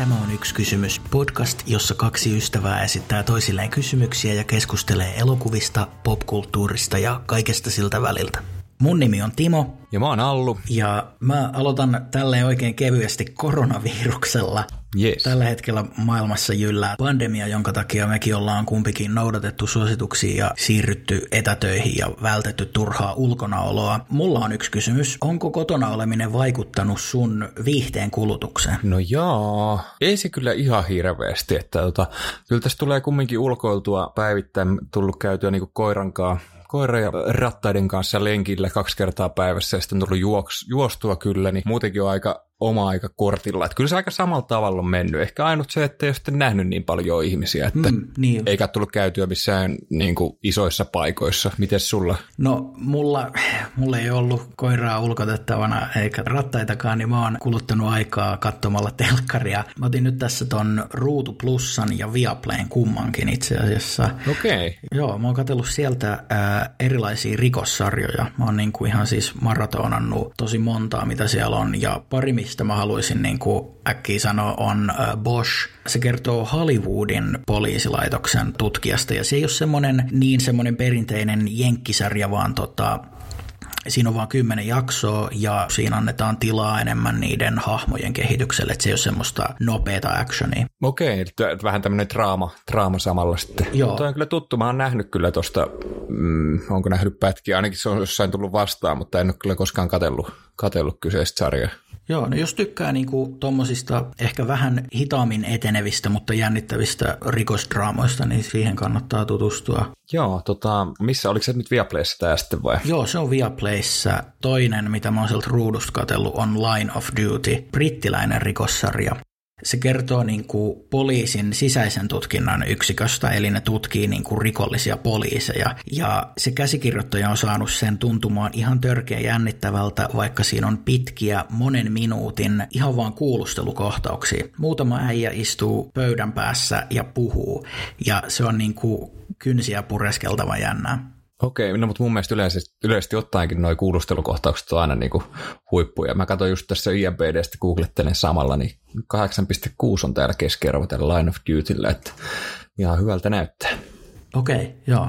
Tämä on yksi kysymys. Podcast, jossa kaksi ystävää esittää toisilleen kysymyksiä ja keskustelee elokuvista, popkulttuurista ja kaikesta siltä väliltä. Mun nimi on Timo. Ja mä oon Allu. Ja mä aloitan tälleen oikein kevyesti koronaviruksella. Yes. Tällä hetkellä maailmassa jyllää pandemia, jonka takia mekin ollaan kumpikin noudatettu suosituksia ja siirrytty etätöihin ja vältetty turhaa ulkonaoloa. Mulla on yksi kysymys. Onko kotona oleminen vaikuttanut sun viihteen kulutukseen? No jaa, ei se kyllä ihan hirveästi, että tota, kyllä tässä tulee kumminkin ulkoiltua päivittäin tullut käytyä niinku koirankaa koira ja rattaiden kanssa lenkillä kaksi kertaa päivässä ja sitten tullut juoks, juostua kyllä, niin muutenkin on aika oma aika kortilla. Että kyllä se aika samalla tavalla on mennyt. Ehkä ainut se, että ei ole sitten nähnyt niin paljon ihmisiä, että mm, niin. eikä tullut käytyä missään niin kuin isoissa paikoissa. Miten sulla? No mulla, mulla ei ollut koiraa ulkotettavana eikä rattaitakaan, niin mä oon kuluttanut aikaa katsomalla telkkaria. Mä otin nyt tässä ton Ruutu Plussan ja Viaplayn kummankin itse asiassa. Okei. Okay. Joo, mä oon katsellut sieltä ää, erilaisia rikossarjoja. Mä oon niin kuin ihan siis maratonannut tosi montaa, mitä siellä on, ja pari mistä mä haluaisin niin kuin äkkiä sanoa, on Bosch. Se kertoo Hollywoodin poliisilaitoksen tutkijasta, ja se ei ole semmoinen niin semmoinen perinteinen jenkkisarja, vaan tota, Siinä on vain kymmenen jaksoa ja siinä annetaan tilaa enemmän niiden hahmojen kehitykselle, että se ei ole semmoista nopeata actionia. Okei, okay, vähän tämmöinen draama, draama samalla sitten. Joo. Tuo on kyllä tuttu, mä oon nähnyt kyllä tuosta, mm, onko nähnyt pätkiä, ainakin se on jossain tullut vastaan, mutta en ole kyllä koskaan katellut, katellut kyseistä sarjaa. Joo, no jos tykkää niinku tuommoisista ehkä vähän hitaammin etenevistä, mutta jännittävistä rikosdraamoista, niin siihen kannattaa tutustua. Joo, tota, missä, oliko se nyt Viaplayssa tämä sitten vai? Joo, se on Viaplayssa. Toinen, mitä mä oon sieltä ruudusta katsellut, on Line of Duty, brittiläinen rikossarja. Se kertoo niin kuin poliisin sisäisen tutkinnan yksiköstä, eli ne tutkii niin kuin rikollisia poliiseja. Ja se käsikirjoittaja on saanut sen tuntumaan ihan törkeä jännittävältä, vaikka siinä on pitkiä monen minuutin ihan vaan kuulustelukohtauksia. Muutama äijä istuu pöydän päässä ja puhuu, ja se on niin kuin kynsiä pureskeltava jännää. Okei, no mutta mun mielestä yleisesti, yleisesti ottaenkin nuo kuulustelukohtaukset on aina niinku huippuja. Mä katsoin just tässä IMBDstä, googlettelen samalla, niin 8.6 on täällä keskiarvo tällä Line of Dutyllä, että ihan hyvältä näyttää. Okei, joo.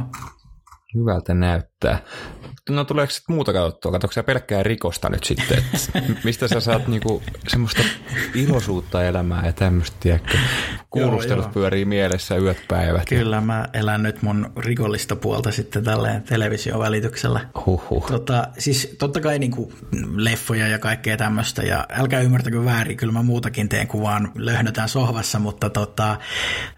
Hyvältä näyttää. No tuleeko sitten muuta katsottua? Katsoiko sä pelkkää rikosta nyt sitten? Että mistä sä saat niinku semmoista iloisuutta elämää ja tämmöistä, tiedätkö? Kuulustelut joo, pyörii mielessä yöt päivät. Kyllä, mä elän nyt mun rikollista puolta sitten tälleen televisiovälityksellä. Huhhuh. Tota, siis totta kai niinku leffoja ja kaikkea tämmöistä, ja älkää ymmärtäkö väärin, kyllä mä muutakin teen, kun vaan löhnötään sohvassa, mutta tota,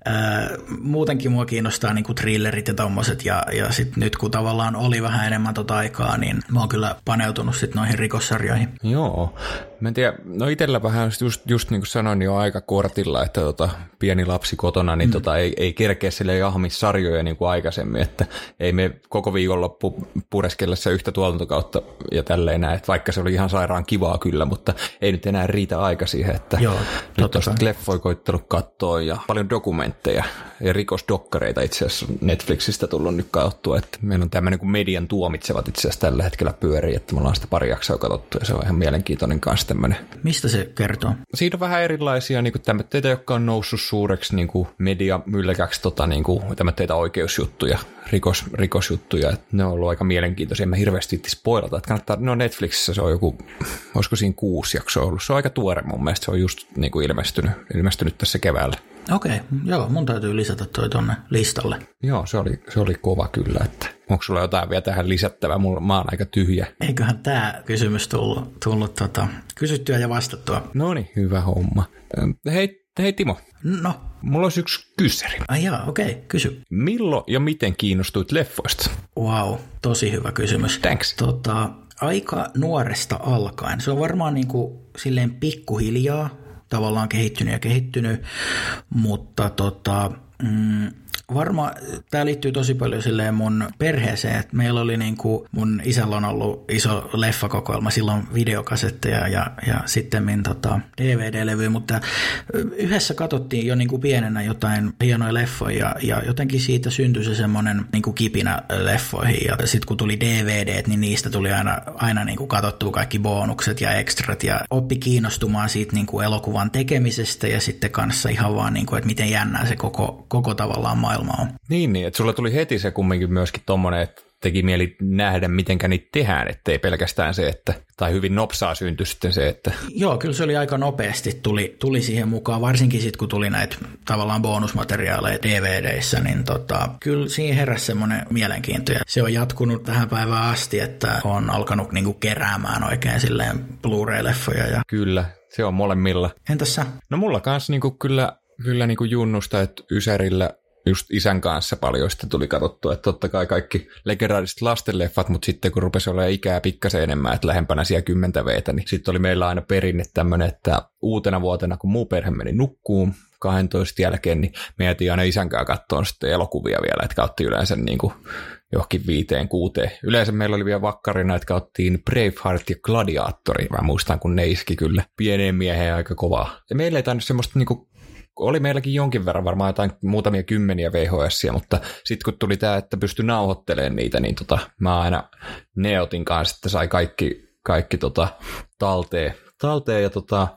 ää, muutenkin mua kiinnostaa niinku thrillerit ja tommoset, ja, ja sitten nyt kun tavallaan oli vähän enemmän tota aikaa, niin mä oon kyllä paneutunut sitten noihin rikossarjoihin. Joo, mä en tiedä, no itellä vähän just, just niin kuin sanoin, niin on aika kortilla, että tota, pieni lapsi kotona, niin mm. tota, ei, ei kerkeä sille jahmi sarjoja niin kuin aikaisemmin, että ei me koko viikonloppu pureskellessa yhtä tuotantokautta ja tälleen näin, että vaikka se oli ihan sairaan kivaa kyllä, mutta ei nyt enää riitä aika siihen, että Joo, nyt on leffoja koittanut katsoa ja paljon dokumentteja ja rikosdokkareita itse asiassa Netflixistä tullut nyt katsottua, että meillä on tämmöinen kuin median tuomitsevat itse asiassa tällä hetkellä pyörii, että me ollaan sitä pari jaksoa katsottu ja se on ihan mielenkiintoinen kanssa tämmöinen. Mistä se kertoo? Siinä on vähän erilaisia niin tämmöitä, jotka on noussut suureksi niin kuin media mylläkäksi tota, niin tämmöitä oikeusjuttuja, rikos, rikosjuttuja, että ne on ollut aika mielenkiintoisia. En mä hirveästi vitti spoilata, että kannattaa, no Netflixissä se on joku, olisiko siinä kuusi jaksoa ollut, se on aika tuore mun mielestä, se on just niin kuin ilmestynyt, ilmestynyt tässä keväällä. Okei, okay, joo, mun täytyy lisätä toi tonne listalle. Joo, se oli, se oli kova kyllä, että onko sulla jotain vielä tähän lisättävää, mulla, mä oon aika tyhjä. Eiköhän tämä kysymys tullut, tullut tota, kysyttyä ja vastattua. No niin, hyvä homma. Hei, hei Timo. No? Mulla olisi yksi kyseri. Ai jaa, okei, okay, kysy. Milloin ja miten kiinnostuit leffoista? Wow, tosi hyvä kysymys. Thanks. Tota, aika nuoresta alkaen. Se on varmaan niin kuin silleen pikkuhiljaa tavallaan kehittynyt ja kehittynyt, mutta tota, mm, varmaan tämä liittyy tosi paljon silleen mun perheeseen, että meillä oli niinku, mun isällä on ollut iso leffakokoelma, silloin videokasetteja ja, ja sitten tota DVD-levy, mutta yhdessä katsottiin jo niinku pienenä jotain hienoja leffoja ja, ja jotenkin siitä syntyi se semmoinen niinku kipinä leffoihin. Ja sitten kun tuli DVD, niin niistä tuli aina, aina niinku katsottua kaikki bonukset ja ekstrat ja oppi kiinnostumaan siitä niinku elokuvan tekemisestä ja sitten kanssa ihan vaan, niinku, että miten jännää se koko, koko tavallaan maailma on. Niin, niin, että sulla tuli heti se kumminkin myöskin tommonen, että teki mieli nähdä, miten niitä tehdään, ettei pelkästään se, että, tai hyvin nopsaa syntyi sitten se, että... Joo, kyllä se oli aika nopeasti, tuli, tuli siihen mukaan, varsinkin sitten kun tuli näitä tavallaan bonusmateriaaleja DVDissä, niin tota, kyllä siinä heräsi semmoinen mielenkiinto, ja se on jatkunut tähän päivään asti, että on alkanut niinku keräämään oikein silleen Blu-ray-leffoja. Ja... Kyllä, se on molemmilla. Entäs sä? No mulla kanssa niinku kyllä, kyllä niinku junnusta, että Ysärillä just isän kanssa paljon sitten tuli katsottua, että totta kai kaikki legendaariset lastenleffat, mutta sitten kun rupesi olla ikää pikkasen enemmän, että lähempänä siellä kymmentä veetä, niin sitten oli meillä aina perinne tämmöinen, että uutena vuotena, kun muu perhe meni nukkuun 12 jälkeen, niin me jätiin aina isän kanssa katsoa sitten elokuvia vielä, että kautta yleensä niin kuin johonkin viiteen, kuuteen. Yleensä meillä oli vielä vakkarina, että kauttiin Braveheart ja Gladiatori. Mä muistan, kun ne iski kyllä pieneen mieheen aika kovaa. Ja meillä ei tainnut semmoista niinku oli meilläkin jonkin verran varmaan jotain muutamia kymmeniä VHS, mutta sitten kun tuli tämä, että pystyi nauhoittelemaan niitä, niin tota, mä aina Neotin kanssa, että sai kaikki, kaikki tota, talteen, talteen ja tota,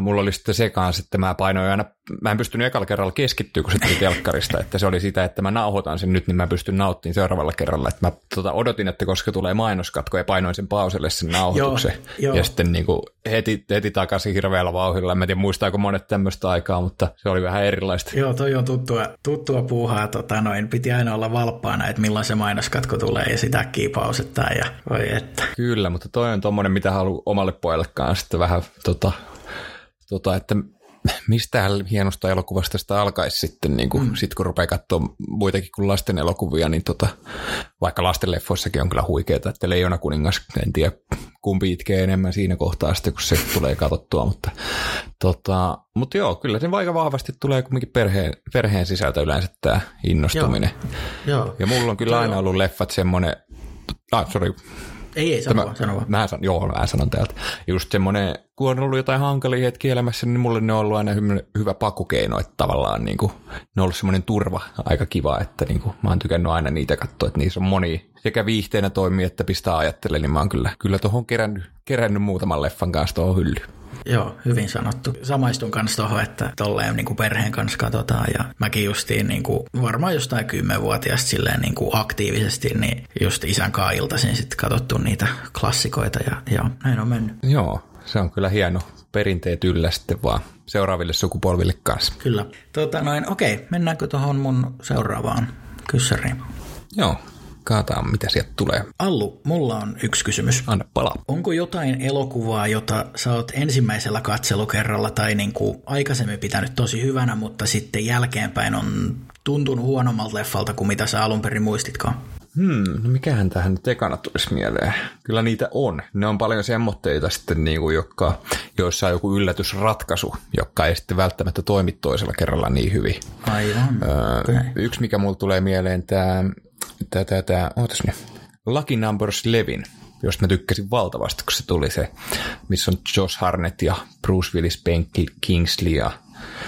mulla oli sitten se kanssa, että mä painoin aina, mä en pystynyt ekalla kerralla keskittyä, kun se tuli telkkarista, että se oli sitä, että mä nauhoitan sen nyt, niin mä pystyn nauttimaan seuraavalla kerralla. Että mä tota, odotin, että koska tulee mainoskatko ja painoin sen pauselle sen nauhoituksen. Joo, joo. Ja sitten niin kuin heti, heti takaisin hirveällä vauhdilla. En tiedä muistaako monet tämmöistä aikaa, mutta se oli vähän erilaista. Joo, toi on tuttua, tuttua puuhaa. Tota, noin, piti aina olla valppaana, että milloin se mainoskatko tulee ja sitä äkkiä pausettaa. Ja, voi että. Kyllä, mutta toi on tommonen, mitä haluaa omalle pojallekaan sitten vähän tota, tota, että mistä hienosta elokuvasta sitä alkaisi sitten, niin kuin, mm. sit kun rupeaa katsoa muitakin kuin lasten elokuvia, niin tota, vaikka lastenleffoissakin on kyllä huikeeta, että Leijona kuningas, en tiedä kumpi itkee enemmän siinä kohtaa sitten, kun se tulee katsottua, mutta, tota, mutta joo, kyllä se aika vahvasti tulee kuitenkin perheen, perheen sisältä yleensä tämä innostuminen. Joo. Joo. Ja mulla on kyllä aina ollut leffat semmoinen, ah, sorry, ei, ei, sano, Tämä, sano vaan. Mä sanon, joo, mä sanon täältä. Just semmoinen, kun on ollut jotain hankalia hetkiä elämässä, niin mulle ne on ollut aina hyvä, hyvä pakukeino, että tavallaan niin kuin, ne on ollut semmoinen turva aika kiva, että niin kuin, mä oon tykännyt aina niitä katsoa, että niissä on moni sekä viihteenä toimii, että pistää ajattelemaan, niin mä oon kyllä, kyllä tuohon kerännyt, kerännyt muutaman leffan kanssa tuohon hyllyyn. Joo, hyvin sanottu. Samaistun kanssa tuohon, että tolleen niin kuin perheen kanssa katsotaan ja mäkin justiin niin kuin, varmaan jostain kymmenvuotiaasta silleen niin kuin aktiivisesti, niin just isän kanssa iltaisin sitten katsottu niitä klassikoita ja, ja näin on mennyt. Joo, se on kyllä hieno perinteet yllä sitten vaan seuraaville sukupolville kanssa. Kyllä. Tota noin, okei, mennäänkö tuohon mun seuraavaan kyssäriin? Joo, Kaataan, mitä sieltä tulee. Allu, mulla on yksi kysymys. Anna pala. Onko jotain elokuvaa, jota sä oot ensimmäisellä katselukerralla tai niin kuin aikaisemmin pitänyt tosi hyvänä, mutta sitten jälkeenpäin on tuntunut huonommalta leffalta kuin mitä sä alun perin muistitkaan? Hmm, no mikähän tähän nyt ekana tulisi mieleen? Kyllä niitä on. Ne on paljon semmoitteita sitten, niin kuin, jotka, joissa on joku yllätysratkaisu, joka ei sitten välttämättä toimi toisella kerralla niin hyvin. Aivan. Öö, okay. Yksi, mikä mulle tulee mieleen, tämä tämä, tämä, tämä ootas nyt, Lucky Numbers Levin, josta mä tykkäsin valtavasti, kun se tuli se, missä on Josh Harnett ja Bruce Willis, Ben Kingsley ja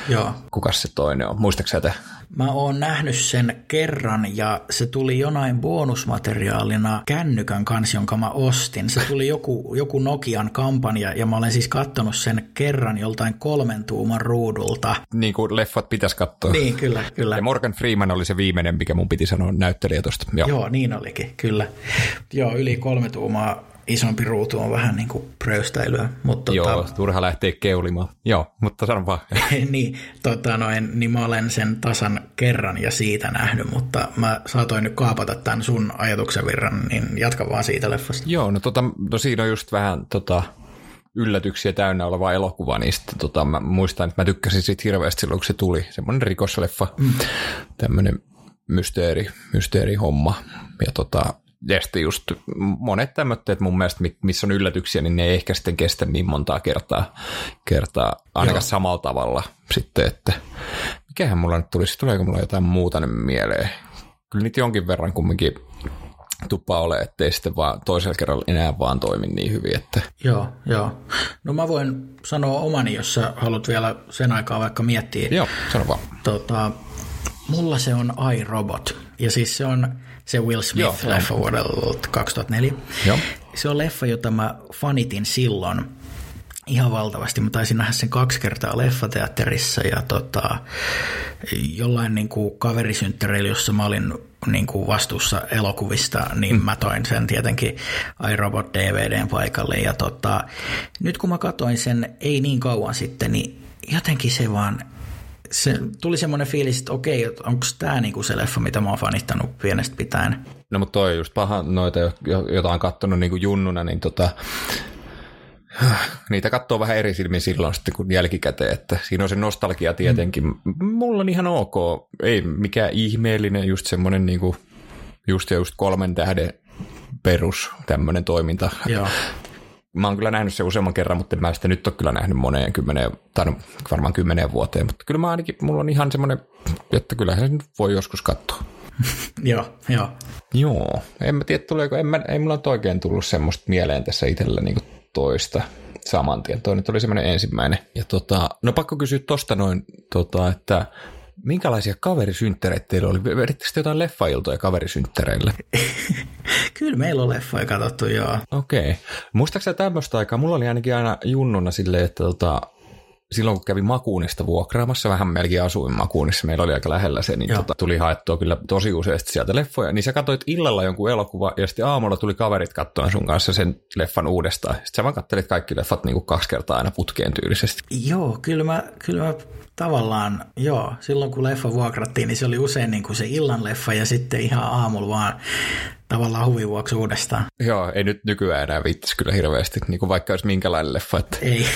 Joo. kukas se toinen on, muistaaksä tätä? Mä oon nähnyt sen kerran ja se tuli jonain bonusmateriaalina kännykän kanssa, jonka mä ostin. Se tuli joku, joku Nokian kampanja ja mä olen siis kattonut sen kerran joltain kolmen tuuman ruudulta. Niin kuin leffat pitäisi katsoa. Niin, kyllä, kyllä. Ja Morgan Freeman oli se viimeinen, mikä mun piti sanoa näyttelijä tuosta. Joo. Joo, niin olikin, kyllä. Joo, yli kolme tuumaa isompi ruutu on vähän niin kuin pröystäilyä. Mutta Joo, tota, turha lähteä keulimaan. Joo, mutta sanon vaan. niin, tota noin, niin mä olen sen tasan kerran ja siitä nähnyt, mutta mä saatoin nyt kaapata tämän sun ajatuksen virran, niin jatka vaan siitä leffasta. Joo, no, tota, no siinä on just vähän tota, yllätyksiä täynnä oleva elokuva, niin sitten tota, mä muistan, että mä tykkäsin siitä hirveästi silloin, kun se tuli. Semmoinen rikosleffa, mm. tämmöinen mysteeri, mysteeri homma. Ja tota, ja sitten just monet tämmöiset mun mielestä, missä on yllätyksiä, niin ne ei ehkä sitten kestä niin montaa kertaa, kertaa ainakaan Joo. samalla tavalla sitten, että mikähän mulla nyt tulisi, tuleeko mulla jotain muuta nyt mieleen? Kyllä niitä jonkin verran kumminkin tuppa ole, ettei sitten vaan toisella kerralla enää vaan toimi niin hyvin. Että... Joo, joo. No mä voin sanoa omani, jos sä haluat vielä sen aikaa vaikka miettiä. Joo, sano vaan. Tota, mulla se on iRobot. Ja siis se on se Will Smith-leffa vuodelta 2004. Joo. Se on leffa, jota mä fanitin silloin ihan valtavasti. Mä taisin nähdä sen kaksi kertaa leffateatterissa ja tota, jollain niin kuin kaverisynttäreillä, jossa mä olin niin kuin vastuussa elokuvista, niin mm. mä toin sen tietenkin iRobot DVDn paikalle. Ja tota, nyt kun mä katsoin sen ei niin kauan sitten, niin jotenkin se vaan se tuli semmoinen fiilis, että okei, onko tämä niinku se leffa, mitä mä oon fanittanut pienestä pitäen. No mutta toi just paha noita, joita on kattonut niinku junnuna, niin tota, niitä katsoo vähän eri silmin silloin sitten kuin jälkikäteen, että siinä on se nostalgia tietenkin. Mm. Mulla on ihan ok, ei mikään ihmeellinen, just semmoinen niinku, just ja just kolmen tähden perus tämmöinen toiminta. Joo. Mä oon kyllä nähnyt se useamman kerran, mutta mä sitä nyt ole kyllä nähnyt moneen kymmeneen, tai no, varmaan kymmeneen vuoteen, mutta kyllä mä ainakin, mulla on ihan semmoinen, että kyllähän se nyt voi joskus katsoa. joo, joo. Joo, en mä tiedä tuleeko, en mä, ei mulla ole oikein tullut semmoista mieleen tässä itsellä niin toista saman tien. Toi nyt oli semmoinen ensimmäinen. Ja tota, no pakko kysyä tosta noin, tota, että minkälaisia kaverisynttäreitä teillä oli? Vedittekö jotain leffailtoja kaverisynttäreille? Kyllä meillä on leffoja katsottu, joo. Okei. Okay. Muistaakseni tämmöistä aikaa? Mulla oli ainakin aina junnuna silleen, että tota, silloin kun kävin Makuunista vuokraamassa, vähän melkein asuin Makuunissa, meillä oli aika lähellä se, niin tota, tuli haettua kyllä tosi useasti sieltä leffoja. Niin sä katsoit illalla jonkun elokuva ja sitten aamulla tuli kaverit katsoa sun kanssa sen leffan uudestaan. Sitten sä vaan kattelit kaikki leffat niin kuin kaksi kertaa aina putkeen tyylisesti. Joo, kyllä mä, kyllä mä tavallaan, joo, silloin kun leffa vuokrattiin, niin se oli usein niin kuin se illan leffa ja sitten ihan aamulla vaan tavallaan huvin vuoksi uudestaan. Joo, ei nyt nykyään enää viittisi kyllä hirveästi, niin kuin vaikka olisi minkälainen leffa. Että... Ei.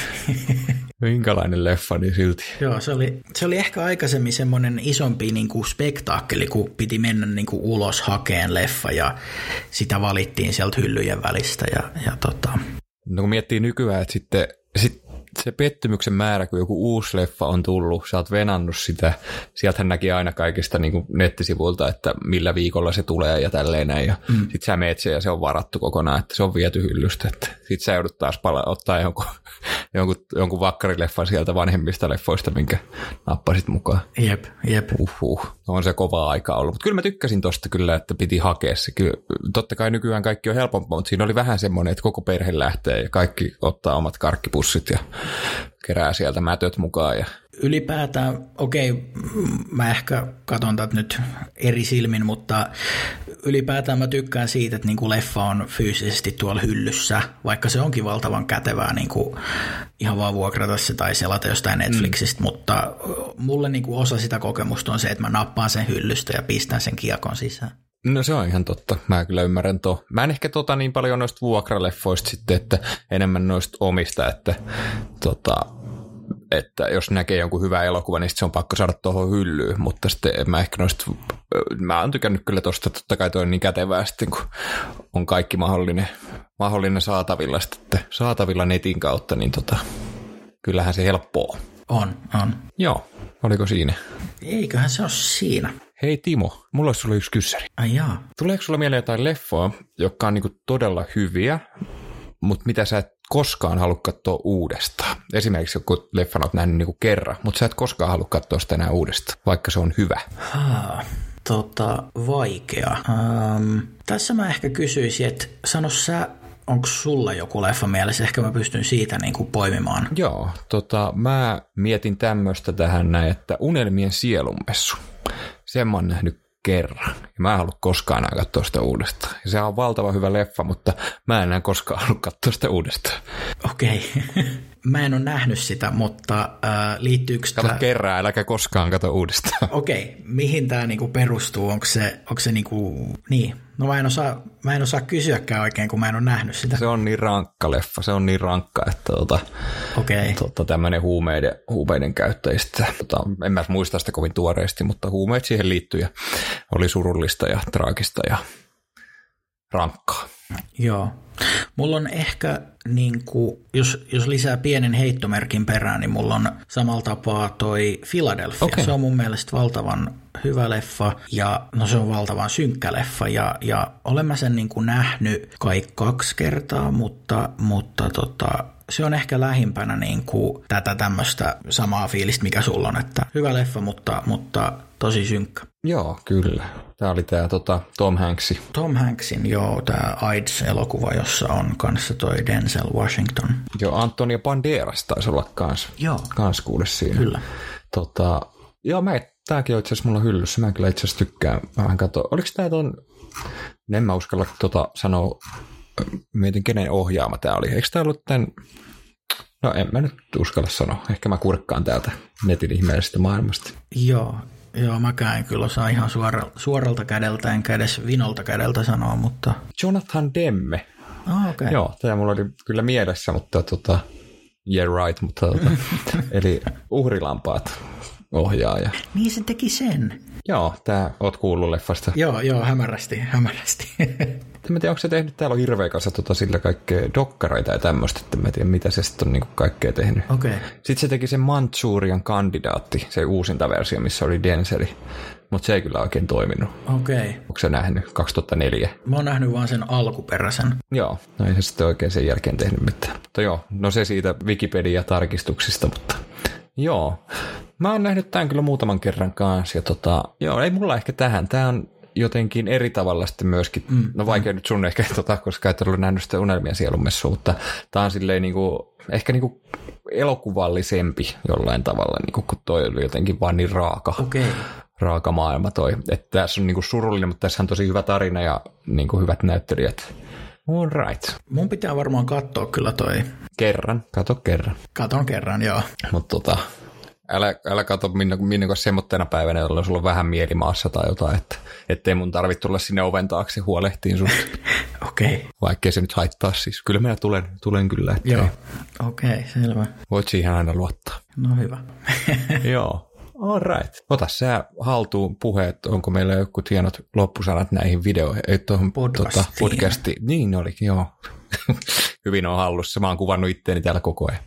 minkälainen leffa, niin silti. Joo, se oli, se oli ehkä aikaisemmin semmoinen isompi niin kuin spektaakkeli, kun piti mennä niin kuin ulos hakeen leffa ja sitä valittiin sieltä hyllyjen välistä. Ja, ja tota... No kun miettii nykyään, että sitten sit se pettymyksen määrä, kun joku uusi leffa on tullut, sä oot venannut sitä, sieltähän näki aina kaikista niin kuin nettisivuilta, että millä viikolla se tulee ja tälleen näin, ja mm. sit sä meet ja se on varattu kokonaan, että se on viety hyllystä, että sit sä joudut taas pala- ottaa jonkun, jonkun, jonkun vakkarileffan sieltä vanhemmista leffoista, minkä nappasit mukaan. Jep, jep. Uhuh, on se kova aika ollut, mutta kyllä mä tykkäsin tosta kyllä, että piti hakea se. Kyllä, totta kai nykyään kaikki on helpompaa, mutta siinä oli vähän semmoinen, että koko perhe lähtee ja kaikki ottaa omat karkkipussit ja kerää sieltä mätöt mukaan. Ja... Ylipäätään, okei, okay, mä ehkä katson tätä nyt eri silmin, mutta ylipäätään mä tykkään siitä, että niinku leffa on fyysisesti tuolla hyllyssä, vaikka se onkin valtavan kätevää niinku ihan vaan vuokrata se tai selata jostain Netflixistä, mm. mutta mulle niinku osa sitä kokemusta on se, että mä nappaan sen hyllystä ja pistän sen kiekon sisään. No se on ihan totta. Mä kyllä ymmärrän tuo. Mä en ehkä tota niin paljon noista vuokraleffoista sitten, että enemmän noista omista, että, tota, että jos näkee jonkun hyvän elokuvan, niin se on pakko saada tuohon hyllyyn, mutta sitten mä ehkä noista, mä oon tykännyt kyllä tuosta, totta kai toi on niin kätevää sitten, kun on kaikki mahdollinen, mahdollinen saatavilla, sitten, saatavilla netin kautta, niin tota, kyllähän se helppoa. On, on. Joo, oliko siinä? Eiköhän se ole siinä. Hei Timo, mulla olisi sulle yksi kyssäri. Ai jaa. Tuleeko sulla mieleen jotain leffoa, jotka on niinku todella hyviä, mutta mitä sä et koskaan halua katsoa uudestaan? Esimerkiksi joku leffan oot nähnyt niinku kerran, mutta sä et koskaan halua katsoa sitä enää uudestaan, vaikka se on hyvä. Haa, tota, vaikea. Um, tässä mä ehkä kysyisin, että sano sä onko sulla joku leffa mielessä? Ehkä mä pystyn siitä niin kuin poimimaan. Joo, tota, mä mietin tämmöistä tähän näin, että Unelmien sielunmessu. Sen mä oon nähnyt kerran. Ja mä en halua koskaan enää katsoa sitä uudestaan. Ja se on valtava hyvä leffa, mutta mä en enää koskaan halua katsoa sitä uudestaan. Okei. Okay. mä en ole nähnyt sitä, mutta äh, liittyykö Kato tämä... kerran, äläkä koskaan katso uudestaan. Okei. Okay. Mihin tämä niinku perustuu? Onko se, onko se niinku... Niin. No mä en, osaa, mä en osaa kysyäkään oikein, kun mä en ole nähnyt sitä. Se on niin rankka leffa, se on niin rankka, että tota, okay. tota, tämmöinen huumeiden, huumeiden käyttäjistä. Tota, en mä muista sitä kovin tuoreesti, mutta huumeet siihen liittyy ja oli surullista ja traagista ja rankkaa. Joo. Mulla on ehkä, niin kuin, jos, jos lisää pienen heittomerkin perään, niin mulla on samalla tapaa toi Philadelphia. Okei. Se on mun mielestä valtavan hyvä leffa ja no se on valtavan synkkä leffa ja, ja olen mä sen niin kuin nähnyt kai kaksi kertaa, mutta, mutta tota, se on ehkä lähimpänä niin kuin tätä tämmöistä samaa fiilistä, mikä sulla on, että hyvä leffa, mutta, mutta tosi synkkä. Joo, kyllä. Tämä oli tämä tota, Tom Hanksin. Tom Hanksin, joo, tämä AIDS-elokuva, jossa on kanssa toi Denzel Washington. Joo, Antonio Banderas taisi olla kans, Joo. kans kuule siinä. Kyllä. Tota, joo, mä, tääkin on itse asiassa mulla hyllyssä. Mä kyllä itse asiassa tykkään vähän katsoa. Oliko tää ton, en mä uskalla tota sanoa, mietin kenen ohjaama tää oli. Eikö tää ollut tän, no en mä nyt uskalla sanoa. Ehkä mä kurkkaan täältä netin ihmeellisestä maailmasta. Joo, joo, mäkään en kyllä osaa ihan suora, suoralta kädeltä, enkä edes vinolta kädeltä sanoa, mutta... Jonathan Demme. Oh, okei. Okay. Joo, tämä mulla oli kyllä mielessä, mutta tota, yeah right, mutta tota, eli uhrilampaat ohjaaja. Niin se teki sen. Joo, tää oot kuullut leffasta. Joo, joo, hämärästi, hämärästi. En mä tiedä, onko se tehnyt, täällä on hirveä kanssa tota, sillä kaikkea dokkareita ja tämmöistä, että mä en tiedä, mitä se sitten on niinku kaikkea tehnyt. Okay. Sitten se teki sen Manchurian kandidaatti, se uusinta versio, missä oli Denzeli, mutta se ei kyllä oikein toiminut. Okei. Okay. Onko se nähnyt 2004? Mä oon nähnyt vaan sen alkuperäisen. Joo, no ei se sitten oikein sen jälkeen tehnyt mitään. Mutta joo, no se siitä Wikipedia-tarkistuksista, mutta joo. Mä oon nähnyt tämän kyllä muutaman kerran kanssa ja tota, joo, ei mulla ehkä tähän. Tämä on jotenkin eri tavalla sitten myöskin, mm. no vaikea mm. nyt sun ehkä, tota, koska et ole nähnyt sitä unelmien sielumessua, mutta tämä on silleen niin kuin, ehkä niin kuin elokuvallisempi jollain tavalla, niin kuin, kun toi oli jotenkin vaan niin raaka. Okei. Okay. Raaka maailma toi. Että tässä on niin kuin surullinen, mutta tässä on tosi hyvä tarina ja niin kuin hyvät näyttelijät. All right. Mun pitää varmaan katsoa kyllä toi. Kerran, kato kerran. Katon kerran, joo. Mutta tota, älä, älä kato minne, minne semmoitteena päivänä, jolloin sulla on vähän mieli maassa tai jotain, että ettei mun tarvitse tulla sinne oven taakse huolehtiin sun. Okei. Okay. Vaikkei se nyt haittaa siis. Kyllä minä tulen, tulen kyllä. Että Joo. Okei, okay, selvä. Voit siihen aina luottaa. No hyvä. Joo. All right. Ota sä haltuun puheet, onko meillä joku hienot loppusanat näihin videoihin, tuohon tota, podcastiin. Niin olikin, joo. Hyvin on hallussa. Mä oon kuvannut itteeni täällä koko ajan.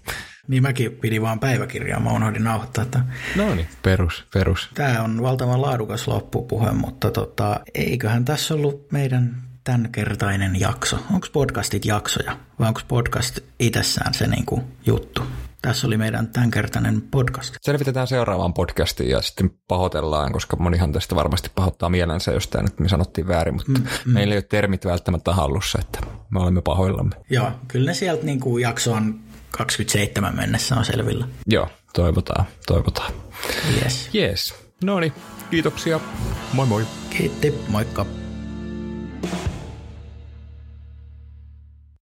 Niin mäkin pidin vaan päiväkirjaa, mä unohdin nauhoittaa. Että no niin, perus, perus. Tämä on valtavan laadukas loppupuhe, mutta tota, eiköhän tässä ollut meidän tämänkertainen jakso. Onko podcastit jaksoja vai onko podcast itsessään se niinku juttu? Tässä oli meidän tämänkertainen podcast. Selvitetään seuraavaan podcastiin ja sitten pahoitellaan, koska monihan tästä varmasti pahoittaa mielensä, jos tämä nyt me sanottiin väärin, mutta mm, mm. meillä ei ole termit välttämättä hallussa, että me olemme pahoillamme. Joo, kyllä ne sieltä niinku jaksoon 27 mennessä on selvillä. Joo, toivotaan, toivotaan. Yes. Yes. No niin, kiitoksia. Moi moi. Kiitti, moikka.